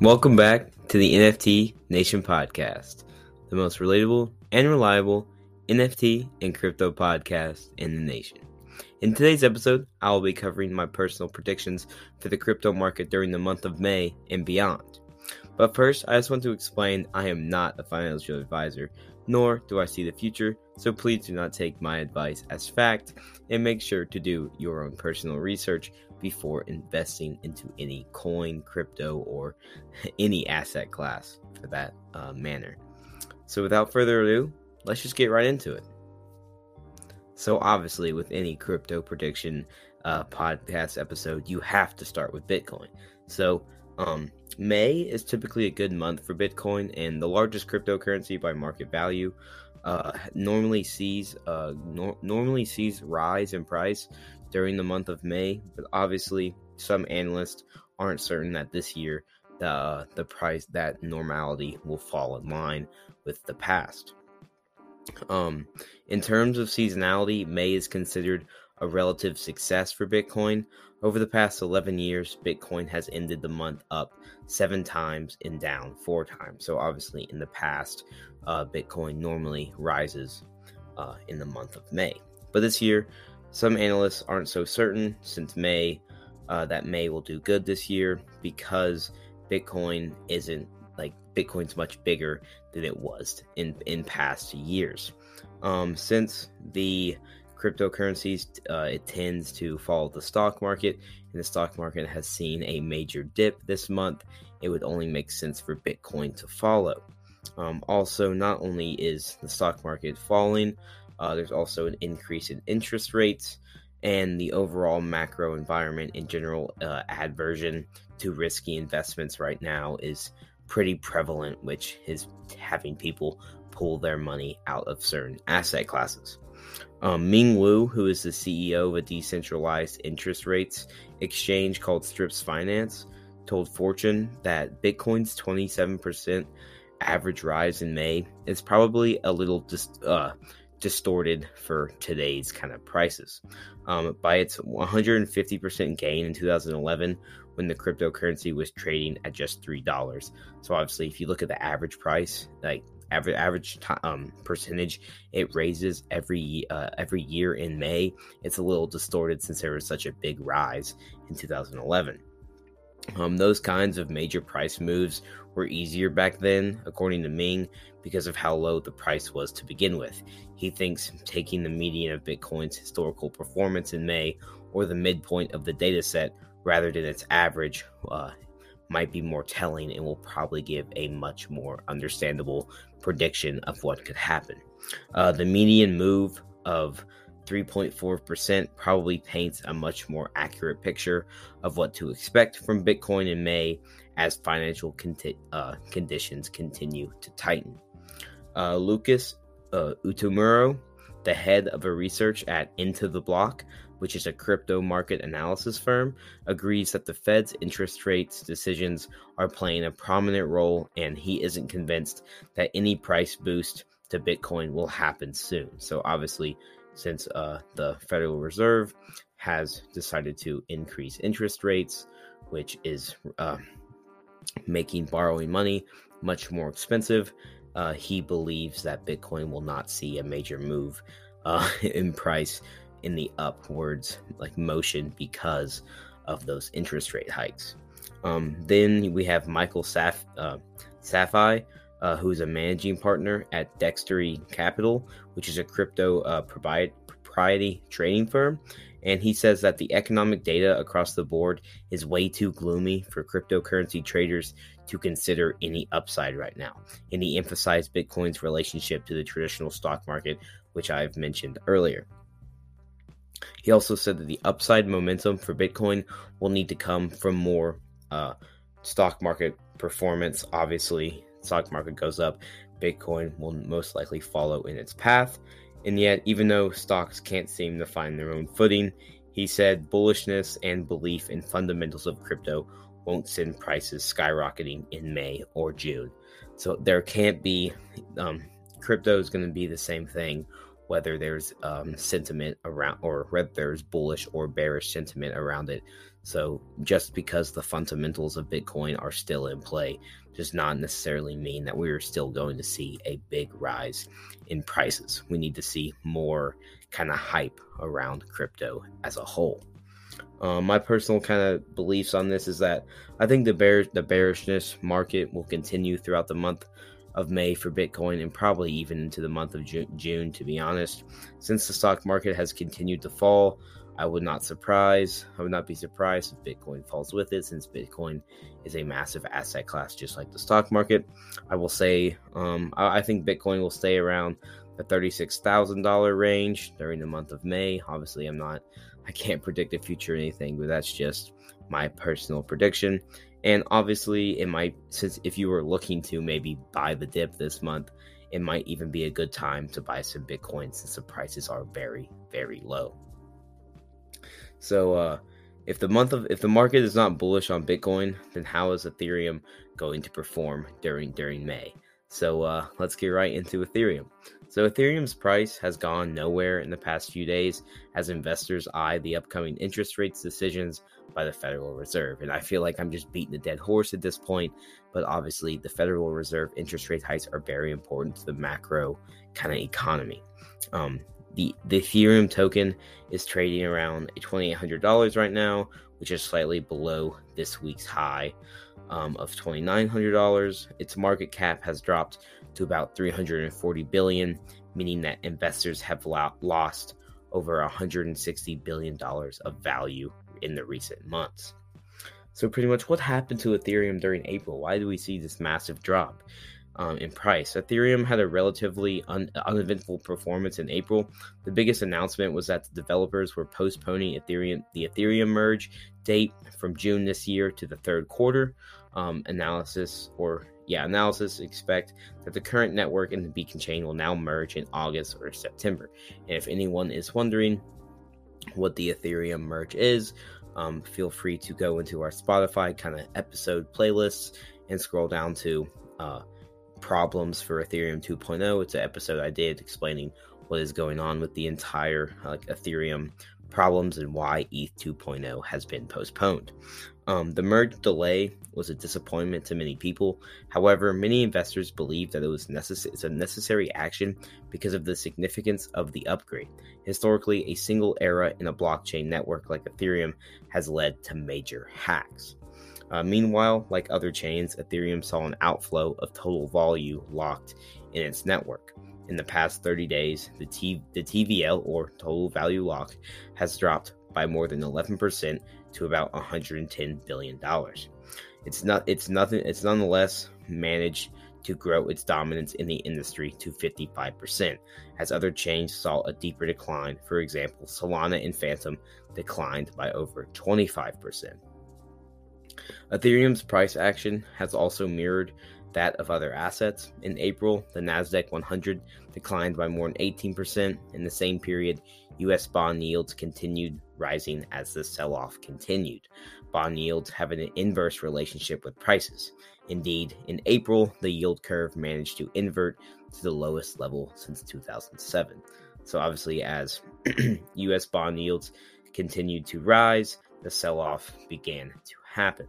Welcome back to the NFT Nation podcast, the most relatable and reliable NFT and crypto podcast in the nation. In today's episode, I will be covering my personal predictions for the crypto market during the month of May and beyond. But first, I just want to explain I am not a financial advisor, nor do I see the future, so please do not take my advice as fact and make sure to do your own personal research before investing into any coin, crypto, or any asset class for that uh, manner. So, without further ado, let's just get right into it. So, obviously, with any crypto prediction uh, podcast episode, you have to start with Bitcoin. So, um, May is typically a good month for Bitcoin, and the largest cryptocurrency by market value uh, normally sees uh, nor- normally sees rise in price during the month of May, but obviously some analysts aren't certain that this year the the price that normality will fall in line with the past. Um, in terms of seasonality, May is considered a relative success for Bitcoin. Over the past 11 years, Bitcoin has ended the month up seven times and down four times. So, obviously, in the past, uh, Bitcoin normally rises uh, in the month of May. But this year, some analysts aren't so certain since May uh, that May will do good this year because Bitcoin isn't like Bitcoin's much bigger than it was in in past years. Um, since the cryptocurrencies uh, it tends to follow the stock market, and the stock market has seen a major dip this month. It would only make sense for Bitcoin to follow. Um, also, not only is the stock market falling, uh, there's also an increase in interest rates and the overall macro environment in general uh, aversion to risky investments right now is pretty prevalent, which is having people pull their money out of certain asset classes. Um, Ming Wu, who is the CEO of a decentralized interest rates exchange called Strips Finance, told Fortune that Bitcoin's 27% average rise in May is probably a little dis- uh, distorted for today's kind of prices. Um, by its 150% gain in 2011, when the cryptocurrency was trading at just three dollars. So obviously, if you look at the average price, like average average um, percentage, it raises every uh, every year in May. It's a little distorted since there was such a big rise in 2011. Um, those kinds of major price moves were easier back then, according to Ming, because of how low the price was to begin with. He thinks taking the median of Bitcoin's historical performance in May or the midpoint of the data set rather than its average uh, might be more telling and will probably give a much more understandable prediction of what could happen. Uh, the median move of 3.4% probably paints a much more accurate picture of what to expect from Bitcoin in May as financial conti- uh, conditions continue to tighten. Uh, Lucas uh, Outumuro, the head of a research at Into the Block, which is a crypto market analysis firm, agrees that the Fed's interest rates decisions are playing a prominent role, and he isn't convinced that any price boost to Bitcoin will happen soon. So, obviously, since uh, the Federal Reserve has decided to increase interest rates, which is uh, making borrowing money much more expensive. Uh, he believes that Bitcoin will not see a major move uh, in price in the upwards like motion because of those interest rate hikes. Um, then we have Michael Saf- uh, Safai, uh, who's a managing partner at Dexterity Capital, which is a crypto uh, propriety trading firm. And he says that the economic data across the board is way too gloomy for cryptocurrency traders to consider any upside right now. And he emphasized Bitcoin's relationship to the traditional stock market, which I've mentioned earlier. He also said that the upside momentum for Bitcoin will need to come from more uh, stock market performance. Obviously, stock market goes up, Bitcoin will most likely follow in its path. And yet, even though stocks can't seem to find their own footing, he said bullishness and belief in fundamentals of crypto won't send prices skyrocketing in May or June. So there can't be, um, crypto is going to be the same thing, whether there's um, sentiment around or whether there's bullish or bearish sentiment around it. So just because the fundamentals of Bitcoin are still in play does not necessarily mean that we are still going to see a big rise in prices. We need to see more kind of hype around crypto as a whole. Um, my personal kind of beliefs on this is that I think the bear the bearishness market will continue throughout the month of May for Bitcoin and probably even into the month of June, to be honest. Since the stock market has continued to fall, I would not surprise. I would not be surprised if Bitcoin falls with it, since Bitcoin is a massive asset class, just like the stock market. I will say, um, I, I think Bitcoin will stay around the thirty-six thousand dollar range during the month of May. Obviously, I'm not, I can't predict the future or anything, but that's just my personal prediction. And obviously, it might, since if you were looking to maybe buy the dip this month, it might even be a good time to buy some Bitcoin since the prices are very, very low. So, uh, if the month of if the market is not bullish on Bitcoin, then how is Ethereum going to perform during during May? So uh, let's get right into Ethereum. So Ethereum's price has gone nowhere in the past few days as investors eye the upcoming interest rates decisions by the Federal Reserve. And I feel like I'm just beating a dead horse at this point, but obviously the Federal Reserve interest rate hikes are very important to the macro kind of economy. Um, the, the Ethereum token is trading around $2,800 right now, which is slightly below this week's high um, of $2,900. Its market cap has dropped to about 340 billion, meaning that investors have lo- lost over 160 billion dollars of value in the recent months. So pretty much what happened to Ethereum during April? Why do we see this massive drop? Um, in price. Ethereum had a relatively un- uneventful performance in April. The biggest announcement was that the developers were postponing Ethereum the Ethereum merge date from June this year to the third quarter. Um, analysis or yeah, analysis expect that the current network and the beacon chain will now merge in August or September. And if anyone is wondering what the Ethereum merge is, um, feel free to go into our Spotify kind of episode playlists and scroll down to uh, problems for Ethereum 2.0. It's an episode I did explaining what is going on with the entire like Ethereum problems and why ETH 2.0 has been postponed. Um, the merge delay was a disappointment to many people. However, many investors believe that it was necess- it's a necessary action because of the significance of the upgrade. Historically, a single error in a blockchain network like Ethereum has led to major hacks. Uh, meanwhile, like other chains, Ethereum saw an outflow of total volume locked in its network. In the past 30 days, the, T- the TVL or total value lock has dropped by more than 11% to about 110 billion dollars. It's not it's nothing it's nonetheless managed to grow its dominance in the industry to 55%, as other chains saw a deeper decline. For example, Solana and Fantom declined by over 25%. Ethereum's price action has also mirrored that of other assets. In April, the Nasdaq 100 declined by more than 18%. In the same period, US bond yields continued rising as the sell off continued. Bond yields have an inverse relationship with prices. Indeed, in April, the yield curve managed to invert to the lowest level since 2007. So, obviously, as US bond yields continued to rise, the sell off began to happen.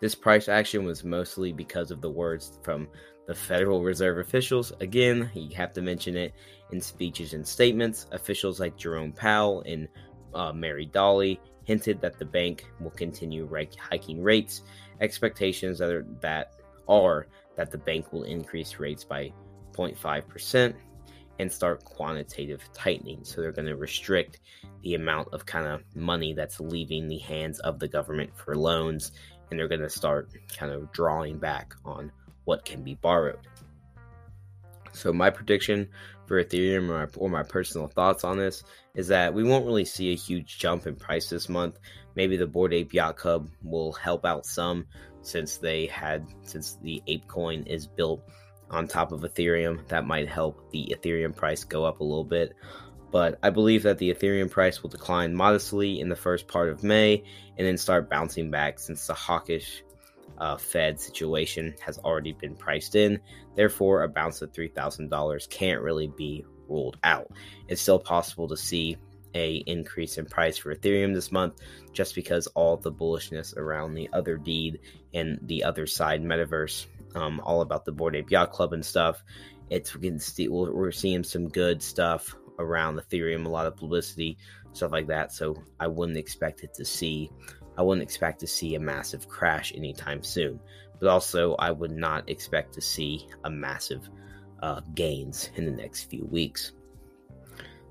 This price action was mostly because of the words from the Federal Reserve officials. Again, you have to mention it in speeches and statements. Officials like Jerome Powell and uh, Mary Daly hinted that the bank will continue hiking rates. Expectations that are, that are that the bank will increase rates by 0.5% and start quantitative tightening. So they're going to restrict the amount of kind of money that's leaving the hands of the government for loans and they're going to start kind of drawing back on what can be borrowed. So my prediction for Ethereum or my, or my personal thoughts on this is that we won't really see a huge jump in price this month. Maybe the Bored Ape Yacht Club will help out some since they had since the Ape coin is built on top of Ethereum. That might help the Ethereum price go up a little bit. But I believe that the Ethereum price will decline modestly in the first part of May and then start bouncing back since the hawkish uh, Fed situation has already been priced in. Therefore, a bounce of $3,000 can't really be ruled out. It's still possible to see a increase in price for Ethereum this month just because all the bullishness around the Otherdeed and the Otherside metaverse, um, all about the Bored Ape Yacht Club and stuff. It's we're seeing some good stuff around Ethereum, a lot of publicity, stuff like that. So I wouldn't expect it to see I wouldn't expect to see a massive crash anytime soon, but also I would not expect to see a massive uh, gains in the next few weeks.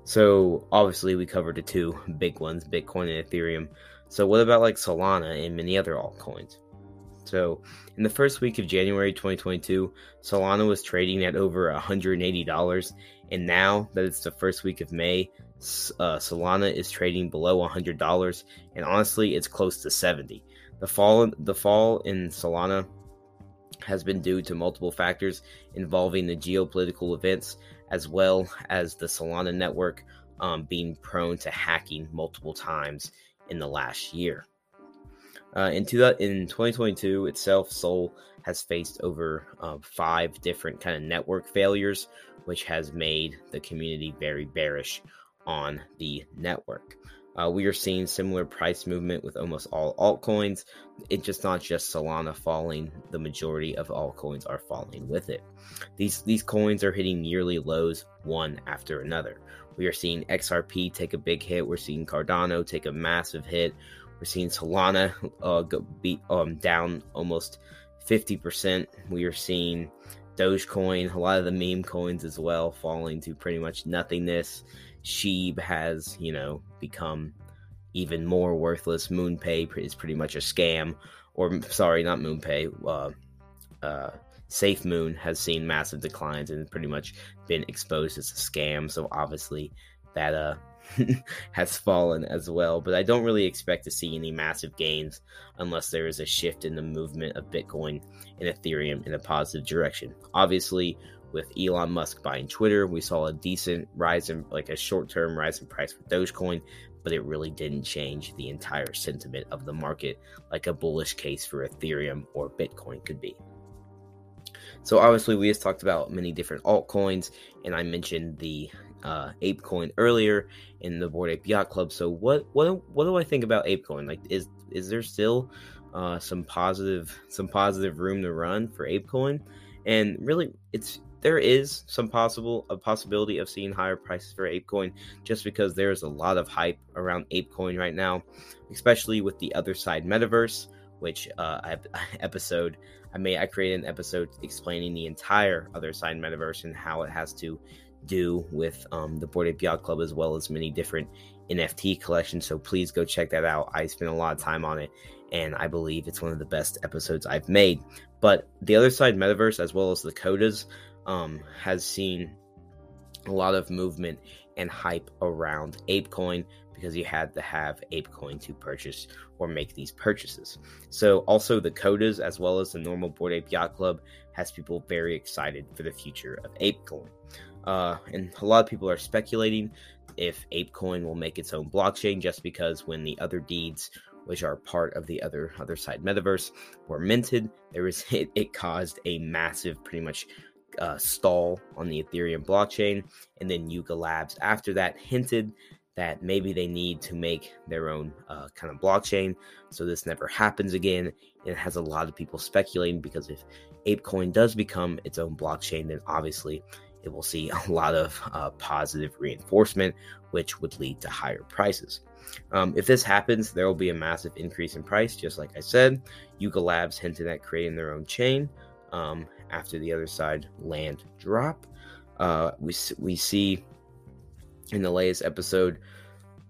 So obviously we covered the two big ones, Bitcoin and Ethereum. So what about like Solana and many other altcoins? So in the first week of January 2022, Solana was trading at over $180, and now that it's the first week of May, uh, Solana is trading below $100, and honestly, it's close to 70. The fall, the fall in Solana has been due to multiple factors involving the geopolitical events, as well as the Solana network um, being prone to hacking multiple times in the last year. Uh, in, two, in 2022 itself, Sol has faced over uh, five different kind of network failures, which has made the community very bearish on the network. Uh, we are seeing similar price movement with almost all altcoins. It's just not just Solana falling; the majority of altcoins are falling with it. These these coins are hitting yearly lows one after another. We are seeing XRP take a big hit. We're seeing Cardano take a massive hit. We're seeing Solana uh, go, be um, down almost fifty percent. We are seeing Dogecoin, a lot of the meme coins as well, falling to pretty much nothingness. Shib has, you know, become even more worthless. MoonPay is pretty much a scam, or sorry, not MoonPay. Uh, uh, Safe Moon has seen massive declines and pretty much been exposed as a scam. So obviously, that uh has fallen as well. But I don't really expect to see any massive gains unless there is a shift in the movement of Bitcoin and Ethereum in a positive direction. Obviously, with Elon Musk buying Twitter, we saw a decent rise in like a short-term rise in price for Dogecoin, but it really didn't change the entire sentiment of the market like a bullish case for Ethereum or Bitcoin could be. So obviously we just talked about many different altcoins and I mentioned the uh, ApeCoin earlier in the Bored Ape Yacht Club. So what what what do I think about ApeCoin? Like is is there still uh, some positive some positive room to run for ApeCoin? And really, it's there is some possible a possibility of seeing higher prices for ApeCoin just because there's a lot of hype around ApeCoin right now, especially with the Otherside metaverse, which uh, I episode I made I created an episode explaining the entire Otherside metaverse and how it has to do with um, the Bored Ape Yacht Club as well as many different NFT collections. So please go check that out. I spent a lot of time on it, and I believe it's one of the best episodes I've made. But the Otherside metaverse, as well as the Kodas, um, has seen a lot of movement and hype around ApeCoin because you had to have ApeCoin to purchase or make these purchases. So also the Kodas as well as the normal Bored Ape Yacht Club has people very excited for the future of ApeCoin. Uh, and a lot of people are speculating if ApeCoin will make its own blockchain just because when the Otherdeeds which are part of the other Otherside metaverse were minted there was it, it caused a massive pretty much uh, stall on the ethereum blockchain. And then yuga labs after that hinted that maybe they need to make their own uh, kind of blockchain. So this never happens again. And it has a lot of people speculating because if apecoin does become its own blockchain then obviously it will see a lot of uh, positive reinforcement, which would lead to higher prices. Um, if this happens, there will be a massive increase in price, just like I said. Yuga Labs hinted at creating their own chain um, after the Otherside land drop. Uh, we, we see in the latest episode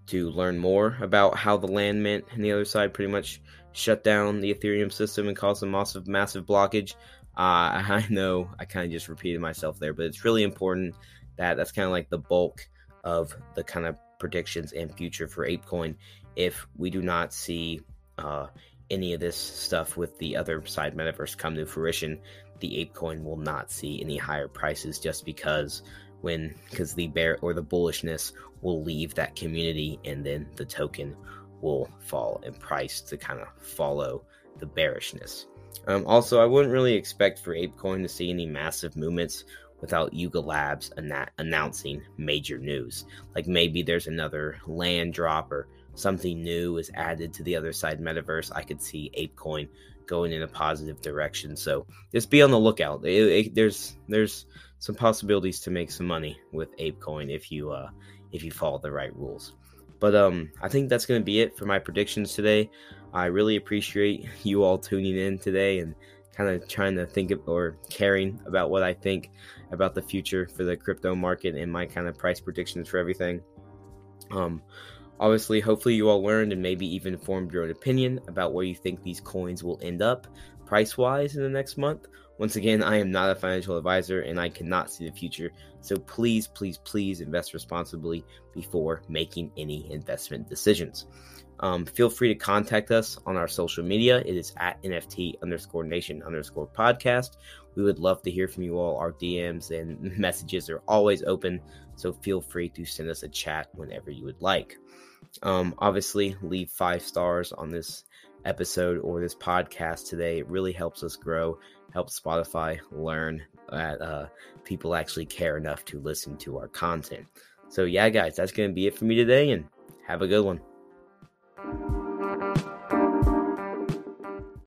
to learn more about how the land mint and the Otherside pretty much shut down the Ethereum system and caused a massive, massive blockage. Uh, I know I kind of just repeated myself there, but it's really important that that's kind of like the bulk of the kind of predictions and future for ApeCoin. If we do not see uh, any of this stuff with the Otherside metaverse come to fruition, the ApeCoin will not see any higher prices just because when because the bear or the bullishness will leave that community and then the token will fall in price to kind of follow the bearishness. Um, also, I wouldn't really expect for ApeCoin to see any massive movements without Yuga Labs ana- announcing major news. Like maybe there's another land drop or something new is added to the Otherside metaverse. I could see ApeCoin going in a positive direction. So just be on the lookout. It, it, there's there's some possibilities to make some money with ApeCoin if you uh, if you follow the right rules. But um, I think that's going to be it for my predictions today. I really appreciate you all tuning in today and kind of trying to think of, or caring about what I think about the future for the crypto market and my kind of price predictions for everything. Um, obviously, hopefully, you all learned and maybe even formed your own opinion about where you think these coins will end up price wise in the next month. Once again, I am not a financial advisor and I cannot see the future. So please, please, please invest responsibly before making any investment decisions. Um, feel free to contact us on our social media. It is at NFT underscore nation underscore podcast. We would love to hear from you all. Our DMs and messages are always open. So feel free to send us a chat whenever you would like. Um, obviously, leave five stars on this episode or this podcast today. It really helps us grow, helps Spotify learn that uh, people actually care enough to listen to our content. So, yeah, guys, that's going to be it for me today, and have a good one thank you